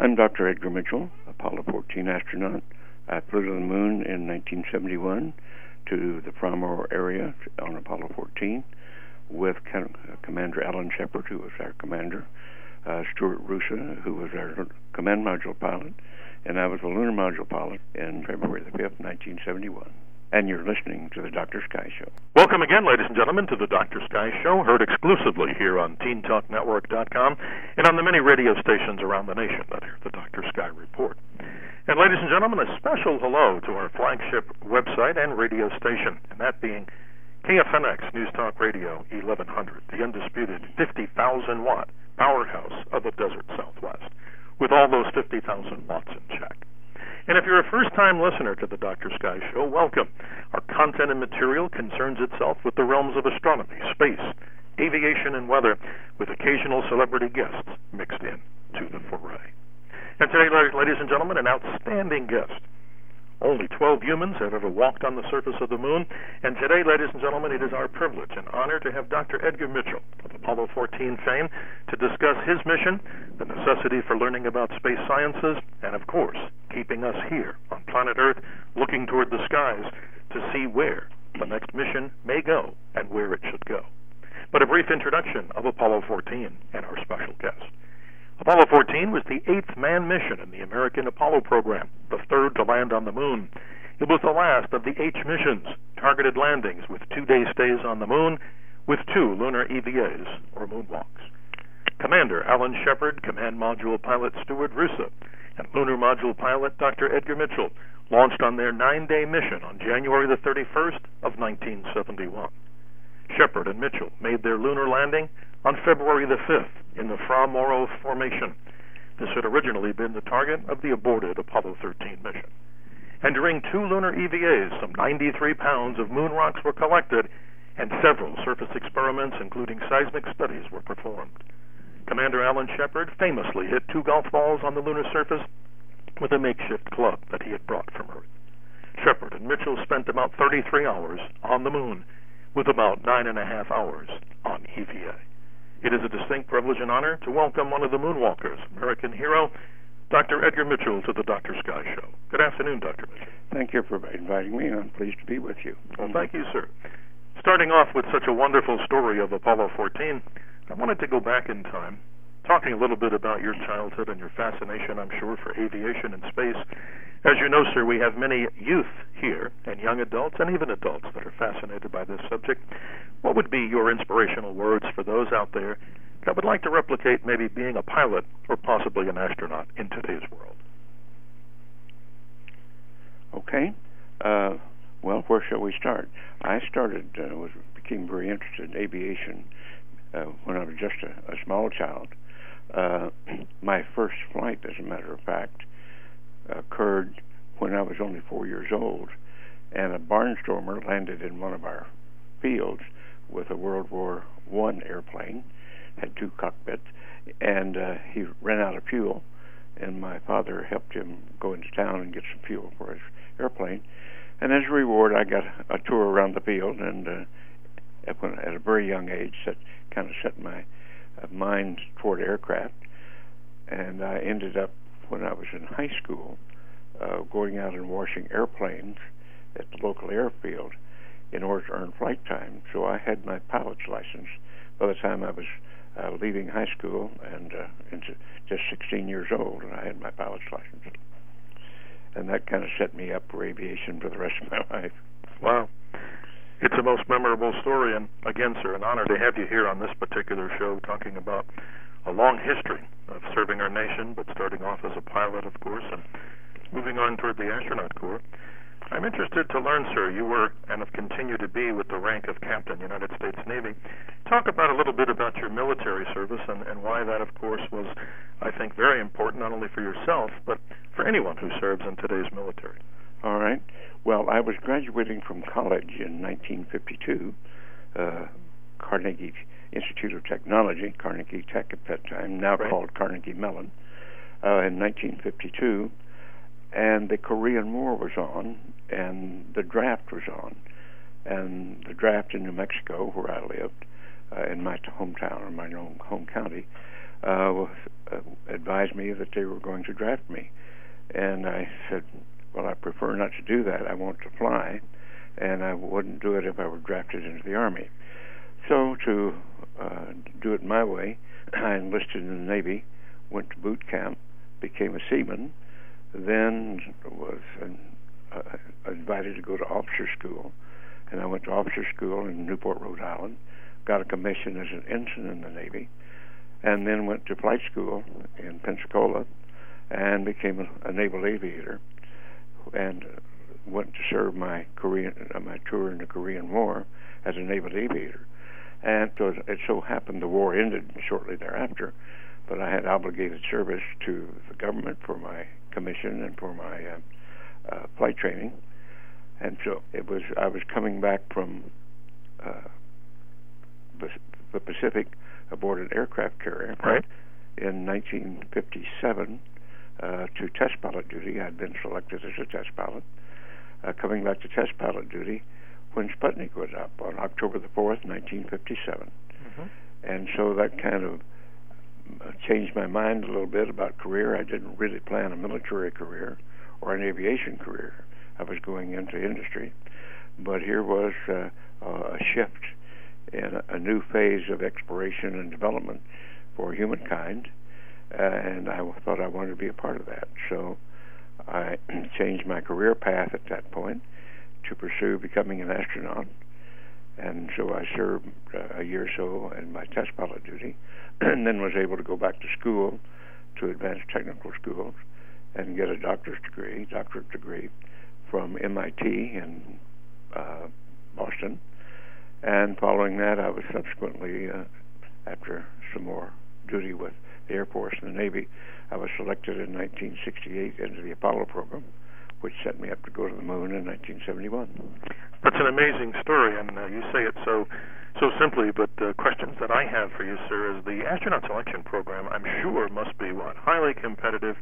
I'm Dr. Edgar Mitchell, Apollo 14 astronaut. I flew to the moon in 1971 to the Fra Mauro area on Apollo 14 with Commander Alan Shepard, who was our commander, uh, Stuart Roosa, who was our command module pilot, and I was the lunar module pilot in February the 5th, 1971 and you're listening to the Dr. Sky Show. Welcome again, ladies and gentlemen, to the Dr. Sky Show, heard exclusively here on TeenTalkNetwork.com and on the many radio stations around the nation that hear the Dr. Sky Report. And ladies and gentlemen, a special hello to our flagship website and radio station, and that being KFNX News Talk Radio 1100, the undisputed 50,000 watt powerhouse of the desert Southwest, with all those 50,000 watts in check. And if you're a first time listener to the Dr. Sky Show, welcome. Our content and material concerns itself with the realms of astronomy, space, aviation, and weather, with occasional celebrity guests mixed in to the foray. And today, ladies and gentlemen, an outstanding guest only 12 humans have ever walked on the surface of the moon, and today, ladies and gentlemen, it is our privilege and honor to have Dr. Edgar Mitchell of Apollo 14 fame to discuss his mission, the necessity for learning about space sciences, and of course, keeping us here on planet Earth looking toward the skies to see where the next mission may go and where it should go. But a brief introduction of Apollo 14 and our special guest. Apollo 14 was the eighth manned mission in the American Apollo program, the third to land on the moon. It was the last of the H missions, targeted landings with two day stays on the moon, with two lunar EVAs, or moonwalks. Commander Alan Shepard, Command Module Pilot Stuart Roosa, and Lunar Module Pilot Dr. Edgar Mitchell launched on their nine day mission on January the 31st of 1971. Shepard and Mitchell made their lunar landing on February the 5th in the Fra Mauro Formation. This had originally been the target of the aborted Apollo 13 mission. And during two lunar EVAs, some 93 pounds of moon rocks were collected, and several surface experiments, including seismic studies, were performed. Commander Alan Shepard famously hit two golf balls on the lunar surface with a makeshift club that he had brought from Earth. Shepard and Mitchell spent about 33 hours on the moon, with about nine and a half hours on EVA. It is a distinct privilege and honor to welcome one of the moonwalkers, American hero, Dr. Edgar Mitchell, to the Dr. Sky Show. Good afternoon, Dr. Mitchell. Thank you for inviting me, and I'm pleased to be with you. Well, thank you, sir. Starting off with such a wonderful story of Apollo 14, I wanted to go back in time, talking a little bit about your childhood and your fascination, I'm sure, for aviation and space. As you know, sir, we have many youth here, and young adults, and even adults that are fascinated by this subject. What would be your inspirational words for those out there that would like to replicate maybe being a pilot or possibly an astronaut in today's world? Okay. Uh, well, where shall we start? I started, uh, was became very interested in aviation uh, when I was just a, a small child. Uh, my first flight, as a matter of fact, occurred when I was only four years old, and a barnstormer landed in one of our fields with a World War One airplane, had two cockpits, and uh, he ran out of fuel, and my father helped him go into town and get some fuel for his airplane, and as a reward, I got a tour around the field, and uh, at, when, at a very young age, that kind of set my uh, mind toward aircraft, and I ended up when I was in high school, uh, going out and washing airplanes at the local airfield in order to earn flight time. So I had my pilot's license by the time I was uh, leaving high school and uh, into just 16 years old, and I had my pilot's license. And that kind of set me up for aviation for the rest of my life. Wow. It's a most memorable story, and again, sir, an honor to have you here on this particular show talking about a long history of serving our nation, but starting off as a pilot, of course, and moving on toward the astronaut corps. I'm interested to learn, sir. You were and have continued to be with the rank of Captain, United States Navy. Talk about a little bit about your military service and, and why that, of course, was, I think, very important not only for yourself but for anyone who serves in today's military. All right. Well, I was graduating from college in 1952, uh, Carnegie Institute of Technology, Carnegie Tech at that time, now right. called Carnegie Mellon, uh, in 1952 and the Korean War was on, and the draft was on, and the draft in New Mexico, where I lived, uh, in my hometown or my own home county, uh, uh, advised me that they were going to draft me, and I said, "Well, I prefer not to do that. I want to fly, and I wouldn't do it if I were drafted into the army." So to uh, do it my way, I enlisted in the Navy, went to boot camp, became a seaman then was uh, invited to go to officer school, and I went to officer school in Newport, Rhode Island, got a commission as an ensign in the Navy, and then went to flight school in Pensacola, and became a, a naval aviator, and went to serve my Korean uh, my tour in the Korean War as a naval aviator. And so it so happened the war ended shortly thereafter, but I had obligated service to the government for my commission and for my uh, uh, flight training. And so it was. I was coming back from uh, the Pacific aboard an aircraft carrier right. in 1957 uh, to test pilot duty. I'd been selected as a test pilot. Uh, coming back to test pilot duty when Sputnik was up on October the 4th, 1957. Mm-hmm. And so that kind of uh, changed my mind a little bit about career. I didn't really plan a military career or an aviation career. I was going into industry, but here was uh, a shift in a new phase of exploration and development for humankind, uh, and I thought I wanted to be a part of that. So I changed my career path at that point to pursue becoming an astronaut and so I served uh, a year or so in my test pilot duty, and then was able to go back to school, to advanced technical schools, and get a doctor's degree, doctorate degree, from MIT in uh, Boston. And following that, I was subsequently, uh, after some more duty with the Air Force and the Navy, I was selected in 1968 into the Apollo program which set me up to go to the moon in 1971. That's an amazing story, and uh, you say it so so simply. But the questions that I have for you, sir, is the astronaut selection program. I'm sure must be what highly competitive.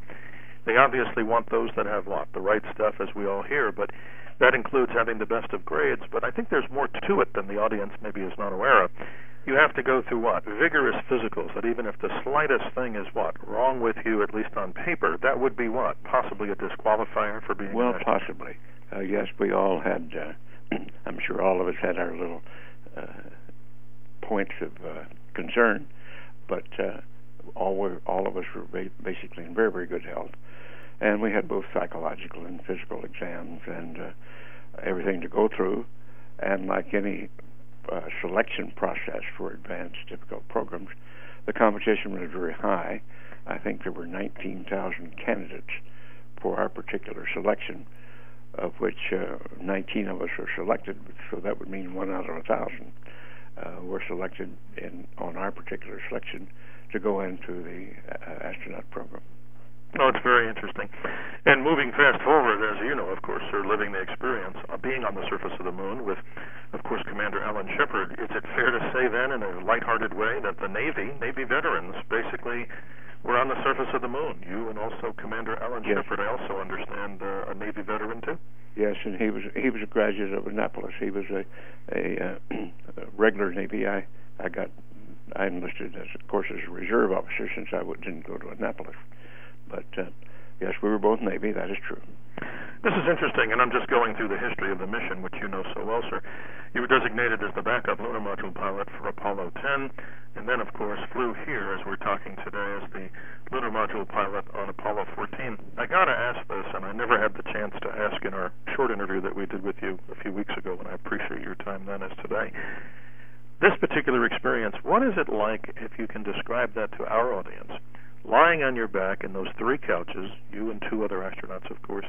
They obviously want those that have what the right stuff, as we all hear, but that includes having the best of grades. But I think there's more to it than the audience maybe is not aware of you have to go through what? Vigorous physicals that even if the slightest thing is what? Wrong with you, at least on paper, that would be what? Possibly a disqualifier for being Well, possibly. Uh, yes, we all had, uh, I'm sure all of us had our little uh, points of uh, concern, but uh, all were, all of us were ba- basically in very, very good health. And we had both psychological and physical exams and uh, everything to go through. And like any uh, selection process for advanced difficult programs, the competition was very high. I think there were 19,000 candidates for our particular selection, of which uh, 19 of us were selected. So that would mean one out of a thousand uh, were selected in on our particular selection to go into the uh, astronaut program. Oh, it's very interesting. And moving fast forward, as you know, of course, sir, living the experience, uh, being on the surface of the moon with, of course, Commander Alan Shepard, is it fair to say then, in a lighthearted way, that the Navy, Navy veterans, basically were on the surface of the moon? You and also Commander Alan yes. Shepard, I also understand, uh, a Navy veteran too. Yes, and he was he was a graduate of Annapolis. He was a a, uh, a regular Navy. I I got I enlisted as of course as a reserve officer since I didn't go to Annapolis. But uh, yes, we were both Navy. That is true. This is interesting, and I'm just going through the history of the mission, which you know so well, sir. You were designated as the backup lunar module pilot for Apollo 10, and then, of course, flew here as we're talking today as the lunar module pilot on Apollo 14. I got to ask this, and I never had the chance to ask in our short interview that we did with you a few weeks ago, and I appreciate your time then as today. This particular experience, what is it like, if you can describe that to our audience? Lying on your back in those three couches, you and two other astronauts, of course,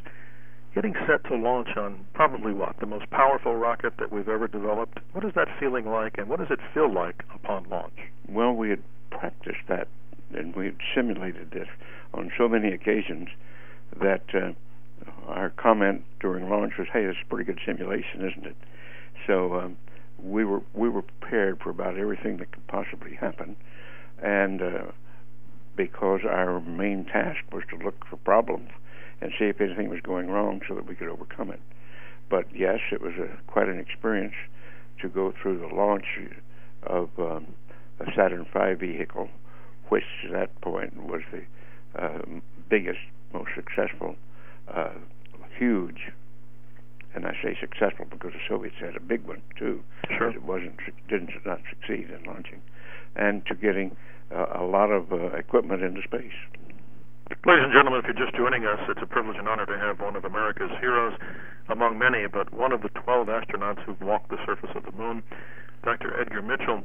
getting set to launch on probably what the most powerful rocket that we've ever developed. What is that feeling like, and what does it feel like upon launch? Well, we had practiced that, and we had simulated this on so many occasions that uh, our comment during launch was, "Hey, it's a pretty good simulation, isn't it?" So um, we were we were prepared for about everything that could possibly happen, and uh, because our main task was to look for problems and see if anything was going wrong so that we could overcome it. But yes, it was a, quite an experience to go through the launch of um, a Saturn V vehicle, which at that point was the uh, biggest, most successful, uh, huge, and I say successful because the Soviets had a big one too. Sure. It wasn't didn't not succeed in launching, and to getting a lot of uh, equipment into space. Ladies and gentlemen, if you're just joining us, it's a privilege and honor to have one of America's heroes, among many, but one of the 12 astronauts who've walked the surface of the moon. Dr. Edgar Mitchell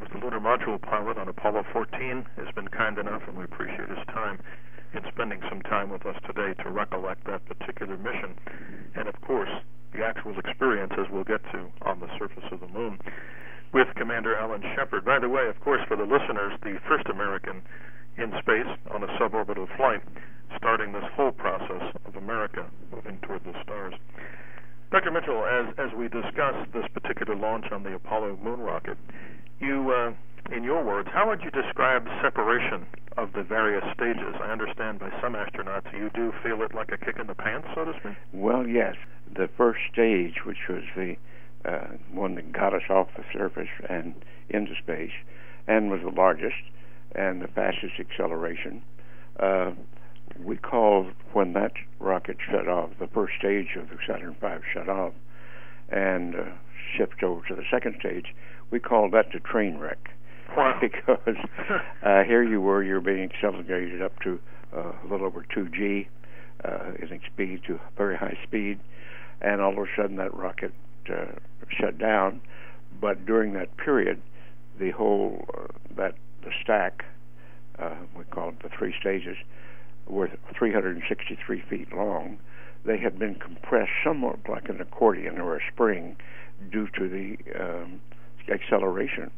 was the lunar module pilot on Apollo 14, has been kind enough, and we appreciate his time in spending some time with us today to recollect that particular mission. And of course, the actual experiences we'll get to on the surface of the moon with Commander Alan Shepard. By the way, of course, for the listeners, the first American in space on a suborbital flight, starting this whole process of America moving toward the stars. Dr. Mitchell, as as we discuss this particular launch on the Apollo moon rocket, you, uh, in your words, how would you describe separation of the various stages? I understand by some astronauts you do feel it like a kick in the pants, so to speak. Well, yes. The first stage, which was the uh, one that got us off the surface and into space, and was the largest, and the fastest acceleration. Uh, we called when that rocket shut off, the first stage of the Saturn V shut off, and uh, shifted over to the second stage. We called that the train wreck. Wow. because uh, here you were, you're being accelerated up to uh, a little over 2G uh, in speed to very high speed, and all of a sudden that rocket uh, shut down. But during that period, the whole uh, that the stack, uh, we call it the three stages, were 363 feet long. They had been compressed somewhat like an accordion or a spring due to the um, acceleration.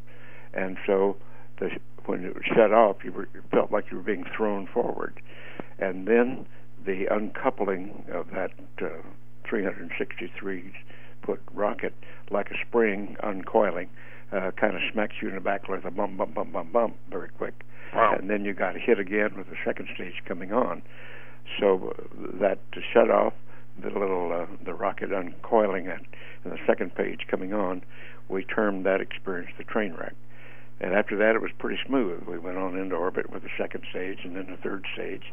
And so the, when it was shut off, you, were, you felt like you were being thrown forward. And then the uncoupling of that uh, 363 foot rocket, like a spring uncoiling, uh, kind of smacks you in the back with a bump, bump, bump, bump, bump, very quick. Wow. And then you got hit again with the second stage coming on. So uh, that to shut off the little uh, the rocket uncoiling and, and the second page coming on, we termed that experience the train wreck. And after that, it was pretty smooth. We went on into orbit with the second stage and then the third stage,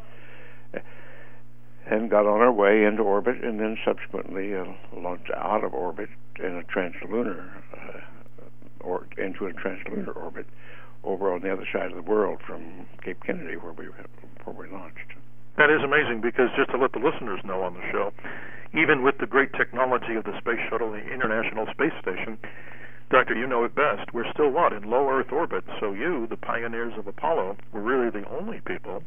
and got on our way into orbit, and then subsequently uh, launched out of orbit in a translunar uh, or into a translunar orbit over on the other side of the world from Cape Kennedy, where we where we launched. That is amazing because just to let the listeners know on the show, even with the great technology of the Space Shuttle, and the International Space Station, Doctor, you know it best. We're still what in low Earth orbit. So you, the pioneers of Apollo, were really the only people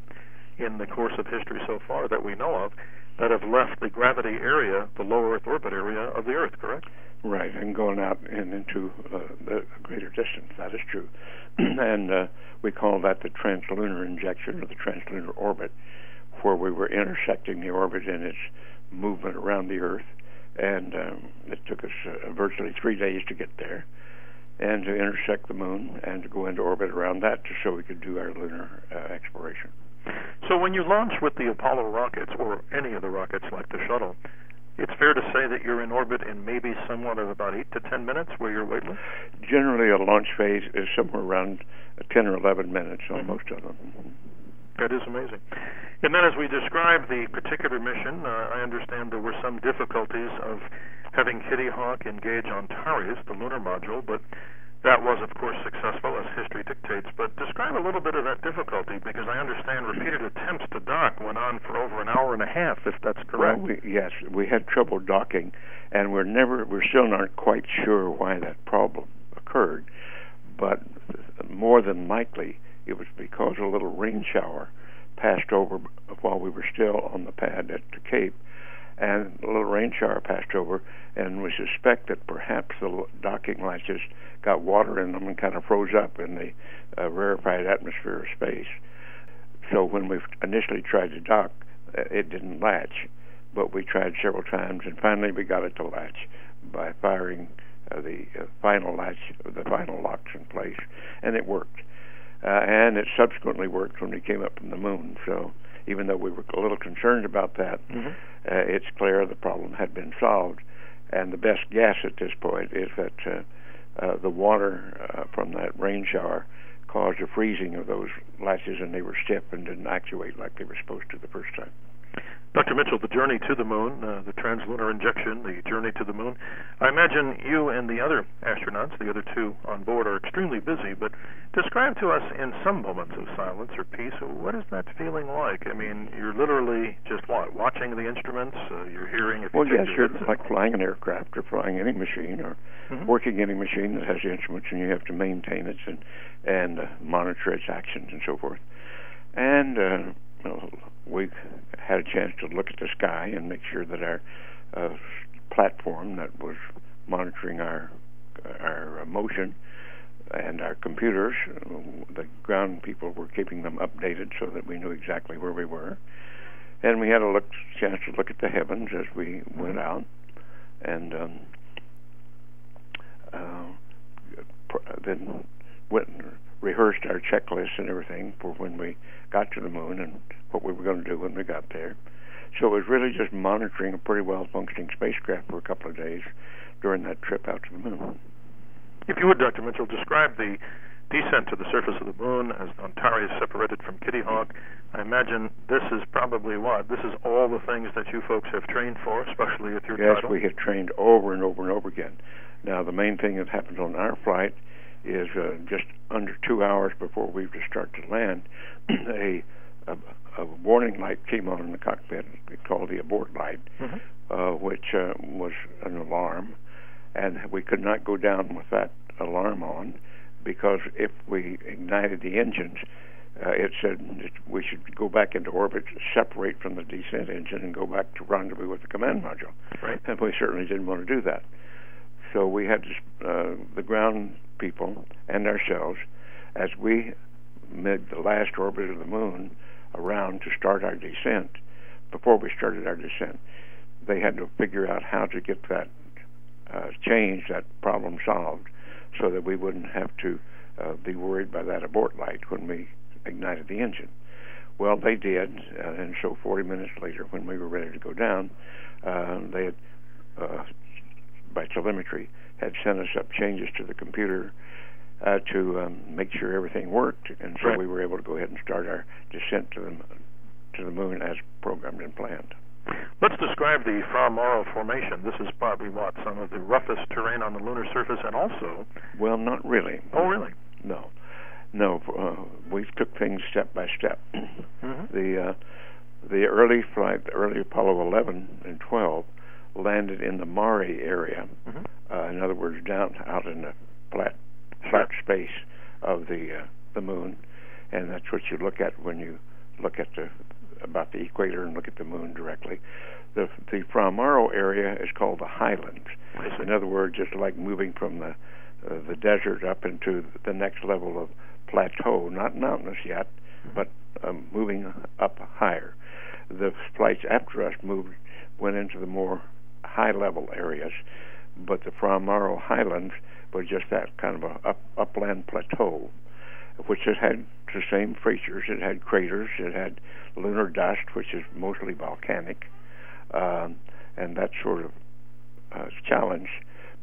in the course of history so far that we know of that have left the gravity area, the low Earth orbit area of the Earth. Correct? Right, and going out and into uh, the greater distance. That is true, and uh, we call that the translunar injection or the translunar orbit, where we were intersecting the orbit in its movement around the Earth, and um, it took us uh, virtually three days to get there, and to intersect the Moon and to go into orbit around that, just so we could do our lunar uh, exploration. So when you launch with the Apollo rockets or any of the rockets like the shuttle, it's fair to say that you're in orbit in maybe somewhat of about eight to ten minutes where you're weightless? Generally, a launch phase is somewhere around 10 or 11 minutes on Mhm. most of them. That is amazing. And then, as we describe the particular mission, uh, I understand there were some difficulties of having Kitty Hawk engage Antares, the lunar module, but that was, of course, successful, as history dictates. But describe a little bit of that difficulty, because I understand repeated attempts to dock went on for over an hour and a half, if that's correct. Well, we, yes, we had trouble docking, and we're never, we're still not quite sure why that problem occurred. But more than likely, it was because a little rain shower passed over while we were still on the pad at the Cape, and a little rain shower passed over, and we suspect that perhaps the docking latches got water in them and kind of froze up in the uh, rarefied atmosphere of space. So when we initially tried to dock, uh, it didn't latch, but we tried several times, and finally we got it to latch by firing uh, the uh, final latch, the final locks in place, and it worked. Uh, and it subsequently worked when we came up from the moon. So even though we were a little concerned about that, mm-hmm. uh, it's clear the problem had been solved. And the best guess at this point is that uh, uh, the water uh, from that rain shower caused a freezing of those latches, and they were stiff and didn't actuate like they were supposed to the first time. Dr. Mitchell, the journey to the moon, uh, the translunar injection, the journey to the moon. I imagine you and the other astronauts, the other two on board, are extremely busy, but describe to us in some moments of silence or peace, what is that feeling like? I mean, you're literally just what? Watching the instruments? Uh, you're hearing if Well, you yes, you're like flying an aircraft or flying any machine or mm-hmm. working any machine that has instruments and you have to maintain it and, and uh, monitor its actions and so forth. And, uh, we had a chance to look at the sky and make sure that our uh, platform that was monitoring our our motion and our computers, the ground people were keeping them updated so that we knew exactly where we were. And we had a look, chance to look at the heavens as we went out, and um, uh, then went rehearsed our checklist and everything for when we got to the moon and what we were going to do when we got there. So it was really just monitoring a pretty well functioning spacecraft for a couple of days during that trip out to the moon. If you would, Dr. Mitchell, describe the descent to the surface of the moon as Antares separated from Kitty Hawk. I imagine this is probably what? This is all the things that you folks have trained for, especially with your yes, title? we have trained over and over and over again. Now, the main thing that happens on our flight is uh, just under two hours before we were to start to land, a, a, a warning light came on in the cockpit called the abort light, mm-hmm. uh, which uh, was an alarm, and we could not go down with that alarm on because if we ignited the engines, uh, it said we should go back into orbit, separate from the descent engine, and go back to rendezvous with the command module. Right. And we certainly didn't want to do that. So we had to, uh, the ground people and ourselves, as we made the last orbit of the moon around to start our descent, before we started our descent, they had to figure out how to get that uh, change, that problem solved, so that we wouldn't have to uh, be worried by that abort light when we ignited the engine. Well, they did, uh, and so 40 minutes later, when we were ready to go down, uh, they had uh, by telemetry had sent us up changes to the computer uh, to um, make sure everything worked, and so right. we were able to go ahead and start our descent to the to the moon as programmed and planned. Let's describe the Fra Mauro formation. This is probably what some of the roughest terrain on the lunar surface, and also well, not really. Oh, really? No, no. Uh, we took things step by step. Mm-hmm. The uh, the early flight, the early Apollo 11 and 12 landed in the Mare area. Mm-hmm. Uh, in other words, down out in the flat flat space of the uh, the moon, and that's what you look at when you look at the about the equator and look at the moon directly. The the Fra Mauro area is called the highlands. In other words, just like moving from the uh, the desert up into the next level of plateau, not mountainous yet, mm-hmm. but um, moving up higher. The flights after us moved went into the more high level areas, but the Fra Mauro highlands was just that kind of a up, upland plateau, which had the same features. It had craters, it had lunar dust, which is mostly volcanic, um, and that sort of uh, challenge.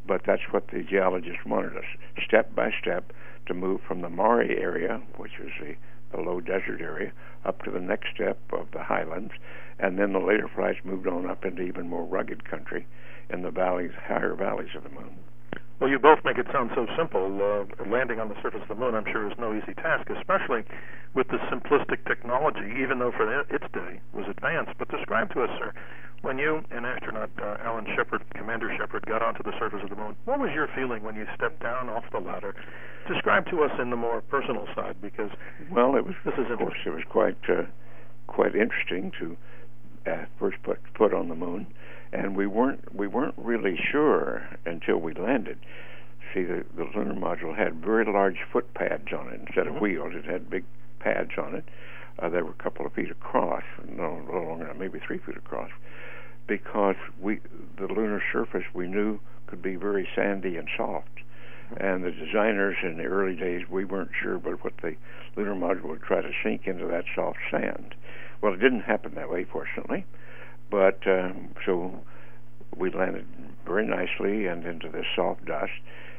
But that's what the geologists wanted us, step by step, to move from the Mare area, which is the, the low desert area, up to the next step of the highlands, and then the later flights moved on up into even more rugged country in the valleys, higher valleys of the moon. Well, you both make it sound so simple. Uh, landing on the surface of the moon, I'm sure, is no easy task, especially with the simplistic technology, even though for its day was advanced. But describe to us, sir, when you and astronaut uh, Alan Shepard, Commander Shepard, got onto the surface of the moon, what was your feeling when you stepped down off the ladder? Describe to us in the more personal side, because well, it was this is of course it was quite uh, quite interesting to uh, first put foot on the moon, and we weren't we weren't really sure until we landed. See, the, the lunar module had very large foot pads on it instead Mhm. of wheels. It had big pads on it. Uh, they were a couple of feet across, no, a little longer, maybe three feet across, because we the lunar surface we knew could be very sandy and soft. And the designers in the early days, we weren't sure but what the lunar module would try to sink into that soft sand. Well, it didn't happen that way, fortunately. But um, so we landed very nicely and into this soft dust,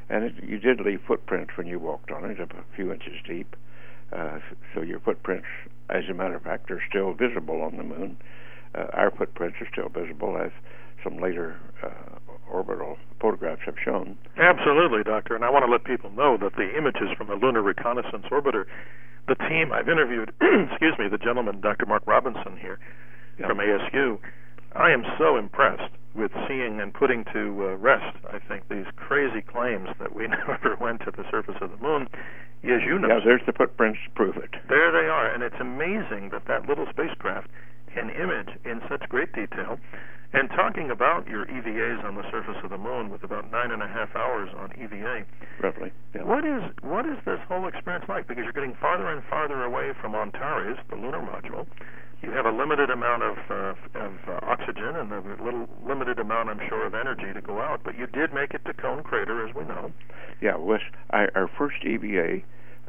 and it, you did leave footprints when you walked on it, a few inches deep. Uh, so your footprints, as a matter of fact, are still visible on the moon. Uh, our footprints are still visible, as some later uh, orbital photographs have shown. Absolutely, Doctor. And I want to let people know that the images from the Lunar Reconnaissance Orbiter, the team I've interviewed, excuse me, the gentleman, Dr. Mark Robinson here Yeah. from ASU, I am so impressed with seeing and putting to uh, rest, I think, these crazy claims that we never went to the surface of the moon. As you know, Yeah, there's the footprints to prove it. there they are, and it's amazing that that little spacecraft can image in such great detail. About your EVAs on the surface of the moon with about nine and a half hours on EVA, Roughly. Yeah. what is what is this whole experience like? Because you're getting farther and farther away from Antares, the lunar module. You have a limited amount of uh, of uh, oxygen and a little limited amount, I'm sure, of energy to go out. But you did make it to Cone Crater, as we know. Yeah, was our, our first EVA,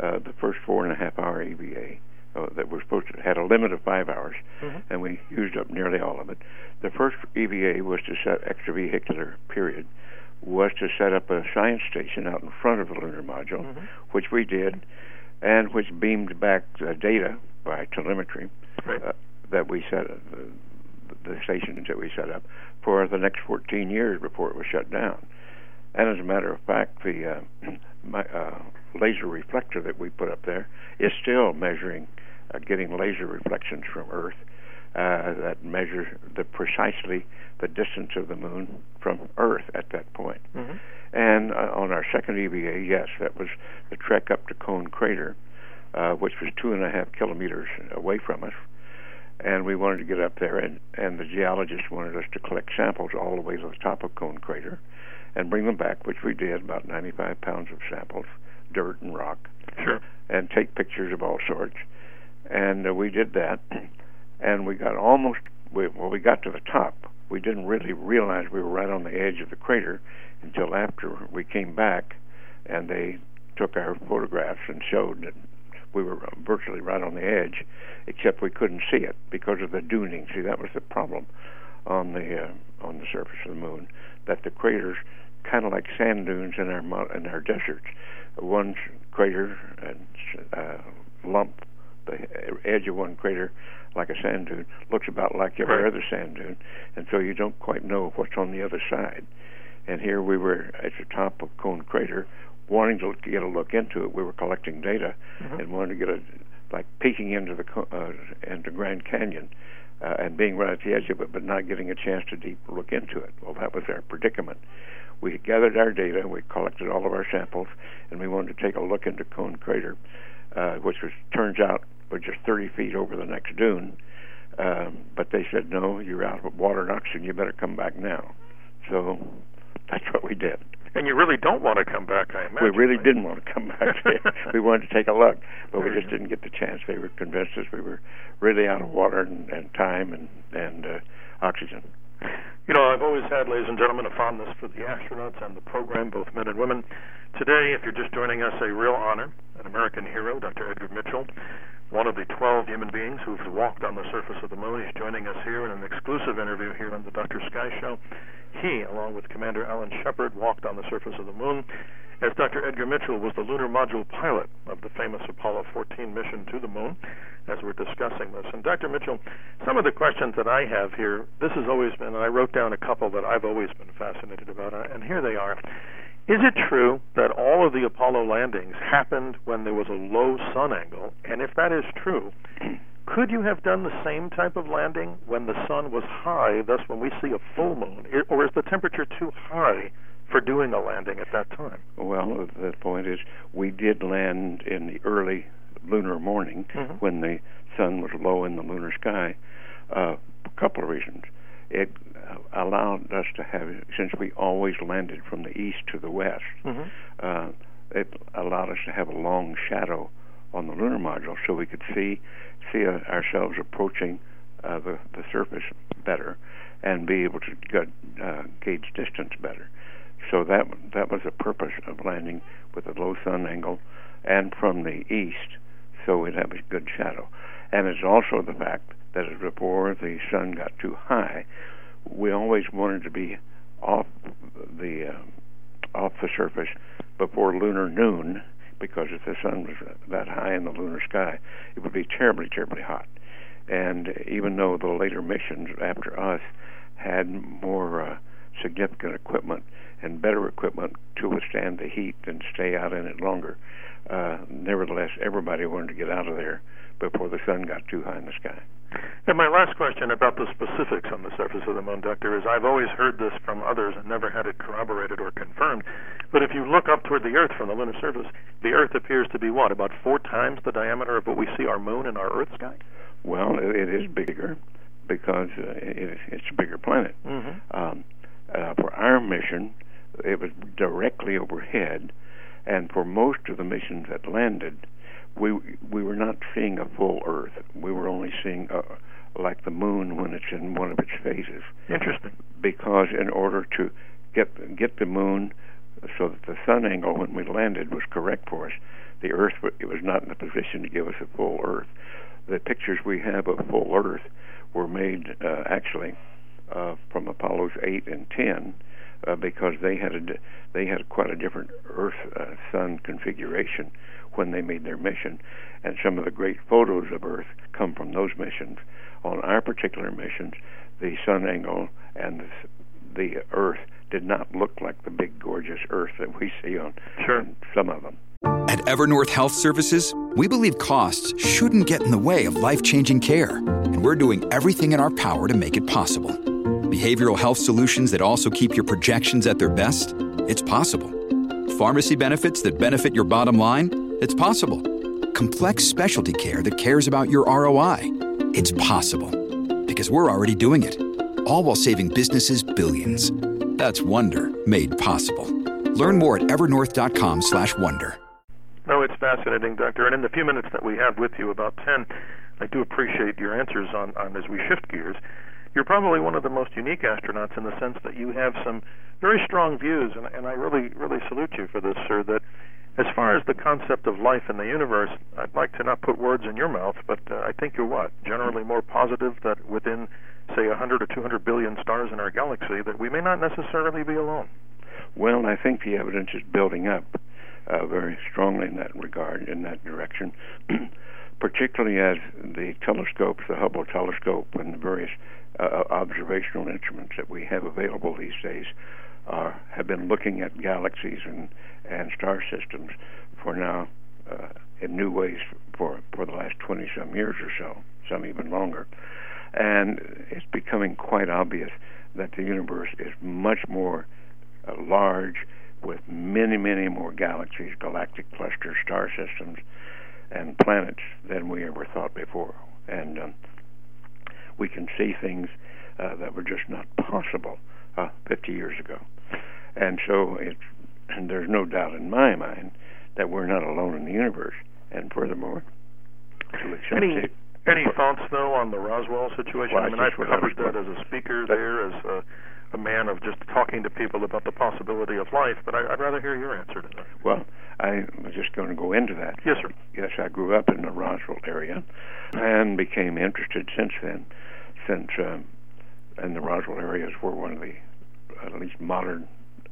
uh, the first four and a half hour EVA uh, that we're supposed to had a limit of five hours, Mhm. and we used up nearly all of it. The EVA was to set extravehicular period was to set up a science station out in front of the lunar module, Mhm. which we did, and which beamed back uh, data by telemetry Right. uh, that we set uh, the, the stations that we set up for the next 14 years before it was shut down. And as a matter of fact, the uh, my, uh, laser reflector that we put up there is still measuring, uh, getting laser reflections from Earth uh, that measure the precisely the distance of the moon from Earth at that point. Mhm. And uh, on our second EVA, yes, that was the trek up to Cone Crater, uh, which was two and a half kilometers away from us. And we wanted to get up there, and, and the geologists wanted us to collect samples all the way to the top of Cone Crater and bring them back, which we did, about 95 pounds of samples, dirt and rock, Sure. and take pictures of all sorts. And uh, we did that, and we got almost, we, well, we got to the top. We didn't really realize we were right on the edge of the crater until after we came back, and they took our photographs and showed that we were virtually right on the edge, except we couldn't see it because of the duning. See, that was the problem on the uh, on the surface of the moon, that the craters, kind of like sand dunes in our in our deserts, one crater and uh, lump, the edge of one crater, like a sand dune, looks about like every Right. other sand dune, and so you don't quite know what's on the other side. And here we were at the top of Cone Crater, wanting to get a look into it. We were collecting data Mhm. and wanted to get a like peeking into the uh, into Grand Canyon uh, and being right at the edge of it, but not getting a chance to deep look into it. Well, that was our predicament. We gathered our data, we collected all of our samples, and we wanted to take a look into Cone Crater, uh, which was turns out was just 30 feet over the next dune. Um, but they said, no, you're out of water and oxygen. You better come back now. So that's what we did. And you really don't want to come back, I imagine. We really didn't want to come back there. we wanted to take a look, but we just didn't get the chance. They were convinced us we were really out of water and, and time and and uh, oxygen. You know, I've always had, ladies and gentlemen, a fondness for the astronauts and the program, both men and women. Today, if you're just joining us, a real honor, an American hero, Dr. Edgar Mitchell, one of the 12 human beings who've walked on the surface of the moon. He's joining us here in an exclusive interview here on the Dr. Sky Show. He, along with Commander Alan Shepard, walked on the surface of the moon, as Dr. Edgar Mitchell was the lunar module pilot of the famous Apollo 14 mission to the moon, as we're discussing this. And Dr. Mitchell, some of the questions that I have here, this has always been, and I wrote down a couple that I've always been fascinated about, and here they are. Is it true that all of the Apollo landings happened when there was a low sun angle? And if that is true, could you have done the same type of landing when the sun was high, thus when we see a full moon? Or is the temperature too high for doing a landing at that time? Well, the point is, we did land in the early lunar morning Mhm. when the sun was low in the lunar sky, Uh, a couple of reasons. It allowed us to have, since we always landed from the east to the west, mm-hmm. uh, it allowed us to have a long shadow on the lunar module, so we could see see uh, ourselves approaching uh, the the surface better, and be able to get, uh, gauge distance better. So that that was the purpose of landing with a low sun angle, and from the east, so we'd have a good shadow. And it's also the fact that before the sun got too high, we always wanted to be off the uh, off the surface before lunar noon, because if the sun was that high in the lunar sky, it would be terribly, terribly hot. And even though the later missions after us had more uh, significant equipment and better equipment to withstand the heat and stay out in it longer, uh, nevertheless, everybody wanted to get out of there before the sun got too high in the sky. And my last question about the specifics on the surface of the moon, Doctor, is I've always heard this from others and never had it corroborated or confirmed. But if you look up toward the Earth from the lunar surface, the Earth appears to be what, about four times the diameter of what we see our moon in our Earth sky? Well, it is bigger because uh, it, it's a bigger planet. Mm-hmm. Um, uh, for our mission, it was directly overhead, and for most of the missions that landed, we we were not seeing a full Earth. We were only seeing a, uh, like the moon when it's in one of its phases. Interesting. Because in order to get get the moon so that the sun angle when we landed was correct for us, the Earth it was not in a position to give us a full Earth. The pictures we have of full Earth were made uh, actually uh, from Apollo's eight and ten. Uh, because they had a they had quite a different Earth uh, Sun configuration when they made their mission. And some of the great photos of Earth come from those missions. On our particular missions, the sun angle and the, the Earth did not look like the big, gorgeous Earth that we see on sure. some of them. At Evernorth Health Services, we believe costs shouldn't get in the way of life changing care, and we're doing everything in our power to make it possible. Behavioral health solutions that also keep your projections at their best? It's possible. Pharmacy benefits that benefit your bottom line? It's possible. Complex specialty care that cares about your ROI. It's possible. Because we're already doing it. All while saving businesses billions. That's Wonder made possible. Learn more at evernorth.com/wonder. No, it's fascinating, Doctor. And in the few minutes that we have with you, about ten, I do appreciate your answers on, on as we shift gears. You're probably one of the most unique astronauts in the sense that you have some very strong views, and, and I really, really salute you for this, sir. That as far as the concept of life in the universe, I'd like to not put words in your mouth, but uh, I think you're what? Generally more positive that within, say, 100 or 200 billion stars in our galaxy, that we may not necessarily be alone. Well, I think the evidence is building up uh, very strongly in that regard, in that direction, particularly as the telescopes, the Hubble telescope, and the various uh, observational instruments that we have available these days uh, have been looking at galaxies and, and star systems for now uh, in new ways for, for the last 20 some years or so, some even longer. And it's becoming quite obvious that the universe is much more uh, large with many, many more galaxies, galactic clusters, star systems, and planets than we ever thought before. And um, we can see things uh, that were just not possible uh, 50 years ago. And so it's, and there's no doubt in my mind that we're not alone in the universe. And furthermore, to any, any thoughts though on the Roswell situation? Well, I mean, I've covered that as a speaker there, as a, a man of just talking to people about the possibility of life. But I, would rather hear your answer to that. Well, I was just going to go into that. Yes, sir. Yes, I grew up in the Roswell area, and became interested since then, since um, and the Roswell areas were one of the at least modern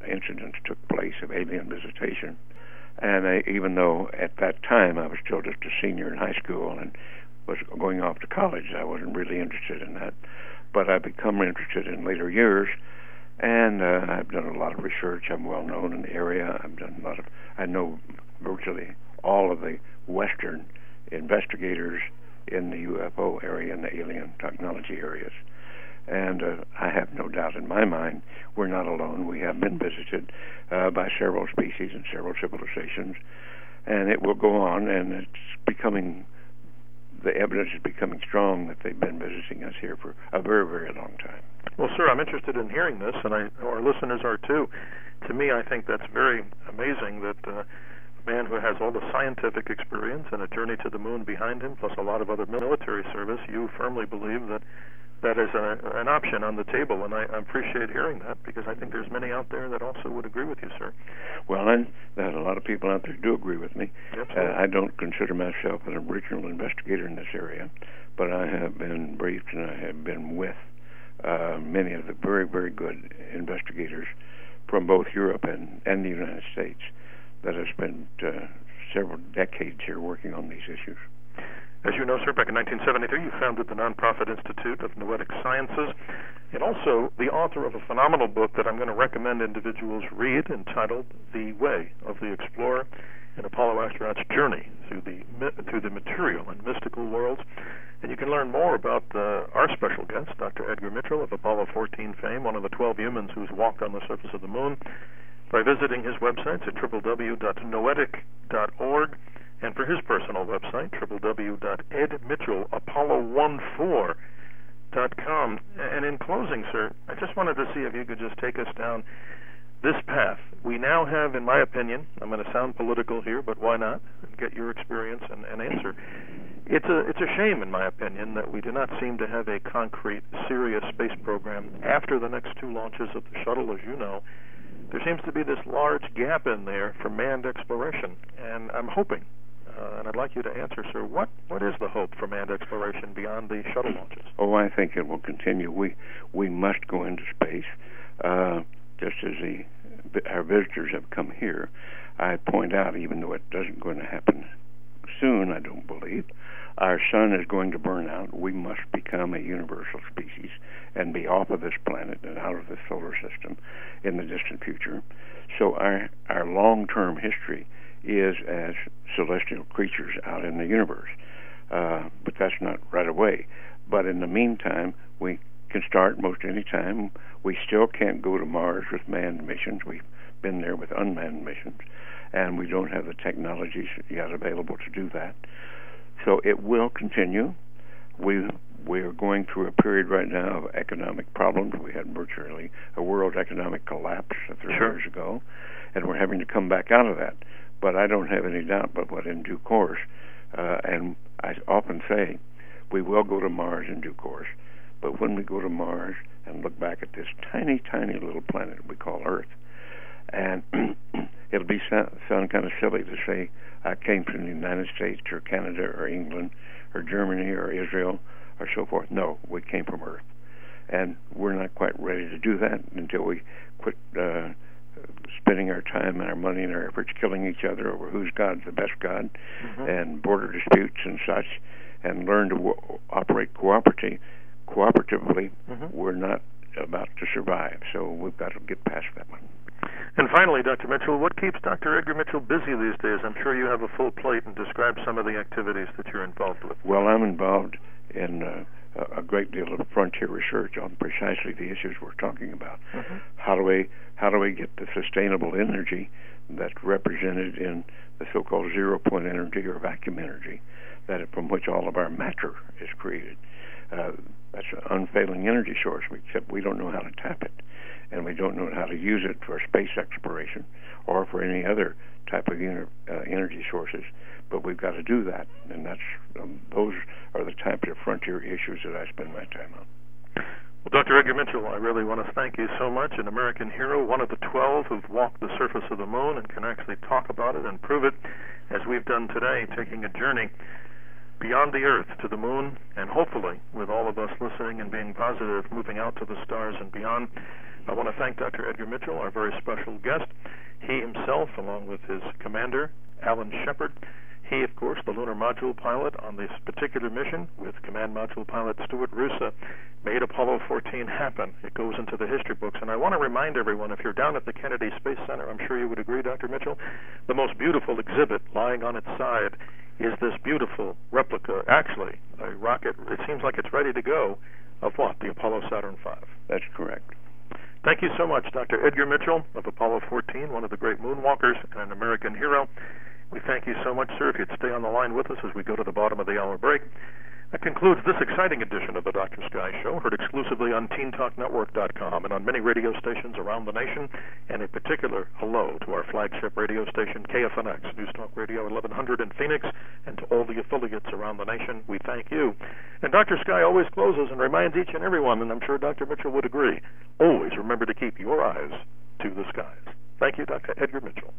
incidents took place of alien visitation. And I, even though at that time I was still just a senior in high school and was going off to college, I wasn't really interested in that. But I become interested in later years, and uh, I've done a lot of research. I'm well known in the area. I've done a lot of. I know virtually all of the Western investigators in the UFO area and the alien technology areas. And uh, I have no doubt in my mind we're not alone. We have been visited uh, by several species and several civilizations, and it will go on, and it's becoming the evidence is becoming strong that they've been visiting us here for a very, very long time. Well, sir, I'm interested in hearing this, and I, our listeners are too. To me, I think that's very amazing that uh, a man who has all the scientific experience and a journey to the moon behind him, plus a lot of other military service, you firmly believe that that is a, an option on the table, and I, I appreciate hearing that because I think there's many out there that also would agree with you, sir. Well, and there's a lot of people out there do agree with me. Uh, I don't consider myself an original investigator in this area, but I have been briefed and I have been with uh, many of the very, very good investigators from both Europe and, and the United States that have spent uh, several decades here working on these issues. As you know, sir, back in 1973, you founded the nonprofit Institute of Noetic Sciences, and also the author of a phenomenal book that I'm going to recommend individuals read entitled The Way of the Explorer an Apollo astronaut's journey through the through the material and mystical worlds. And you can learn more about uh, our special guest, Dr. Edgar Mitchell of Apollo 14 fame, one of the 12 humans who's walked on the surface of the moon, by visiting his website at www.noetic.org and for his personal website, www.edmitchellapollo14.com. And in closing, sir, I just wanted to see if you could just take us down this path. We now have, in my opinion, I'm going to sound political here, but why not? Get your experience and, and answer. It's a it's a shame, in my opinion, that we do not seem to have a concrete, serious space program after the next two launches of the shuttle. As you know, there seems to be this large gap in there for manned exploration, and I'm hoping, uh, and I'd like you to answer, sir, what what is the hope for manned exploration beyond the shuttle launches? Oh, I think it will continue. We we must go into space. Uh, just as the our visitors have come here, I point out, even though it doesn't going to happen soon, I don't believe, our sun is going to burn out. We must become a universal species and be off of this planet and out of the solar system in the distant future. So our our long-term history is as celestial creatures out in the universe, uh, but that's not right away. But in the meantime, we can start most any time. We still can't go to Mars with manned missions. We've been there with unmanned missions, and we don't have the technologies yet available to do that. So it will continue. We we are going through a period right now of economic problems. We had virtually a world economic collapse three sure. years ago, and we're having to come back out of that. But I don't have any doubt but what in due course, uh, and I often say, we will go to Mars in due course. But when we go to Mars and look back at this tiny, tiny little planet we call Earth, and it'll be sound, sound kind of silly to say I came from the United States or Canada or England or Germany or Israel or so forth. No, we came from Earth, and we're not quite ready to do that until we quit uh, spending our time and our money and our efforts killing each other over whose God's the best God, mm-hmm. and border disputes and such, and learn to wo- operate cooperatively cooperatively, mm-hmm. we're not about to survive. So we've got to get past that one. And finally, Dr. Mitchell, what keeps Dr. Edgar Mitchell busy these days? I'm sure you have a full plate and describe some of the activities that you're involved with. Well, I'm involved in uh, a great deal of frontier research on precisely the issues we're talking about. Mm-hmm. How do we how do we get the sustainable energy that's represented in the so-called zero-point energy or vacuum energy, that from which all of our matter is created? Uh, that's an unfailing energy source, except we don't know how to tap it, and we don't know how to use it for space exploration or for any other type of uh, energy sources. But we've got to do that, and that's um, those are the types of frontier issues that I spend my time on. Well, Dr. Edgar Mitchell, I really want to thank you so much. An American hero, one of the 12 who've walked the surface of the moon and can actually talk about it and prove it, as we've done today, taking a journey beyond the Earth to the moon, and hopefully, with all of us listening and being positive, moving out to the stars and beyond. I want to thank Dr. Edgar Mitchell, our very special guest. He himself, along with his commander, Alan Shepard, he, of course, the lunar module pilot on this particular mission with command module pilot Stuart Roosa, made Apollo 14 happen. It goes into the history books. And I want to remind everyone if you're down at the Kennedy Space Center, I'm sure you would agree, Dr. Mitchell, the most beautiful exhibit lying on its side is this beautiful replica, actually, a rocket, it seems like it's ready to go, of what? The Apollo Saturn V. That's correct. Thank you so much, Dr. Edgar Mitchell of Apollo 14, one of the great moonwalkers and an American hero. We thank you so much, sir. If you'd stay on the line with us as we go to the bottom of the hour break. That concludes this exciting edition of the Dr. Sky Show, heard exclusively on TeenTalkNetwork.com and on many radio stations around the nation. And a particular hello to our flagship radio station, KFNX, News Talk Radio 1100 in Phoenix, and to all the affiliates around the nation. We thank you. And Dr. Sky always closes and reminds each and every one, and I'm sure Dr. Mitchell would agree, always remember to keep your eyes to the skies. Thank you, Dr. Edgar Mitchell.